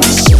Peace.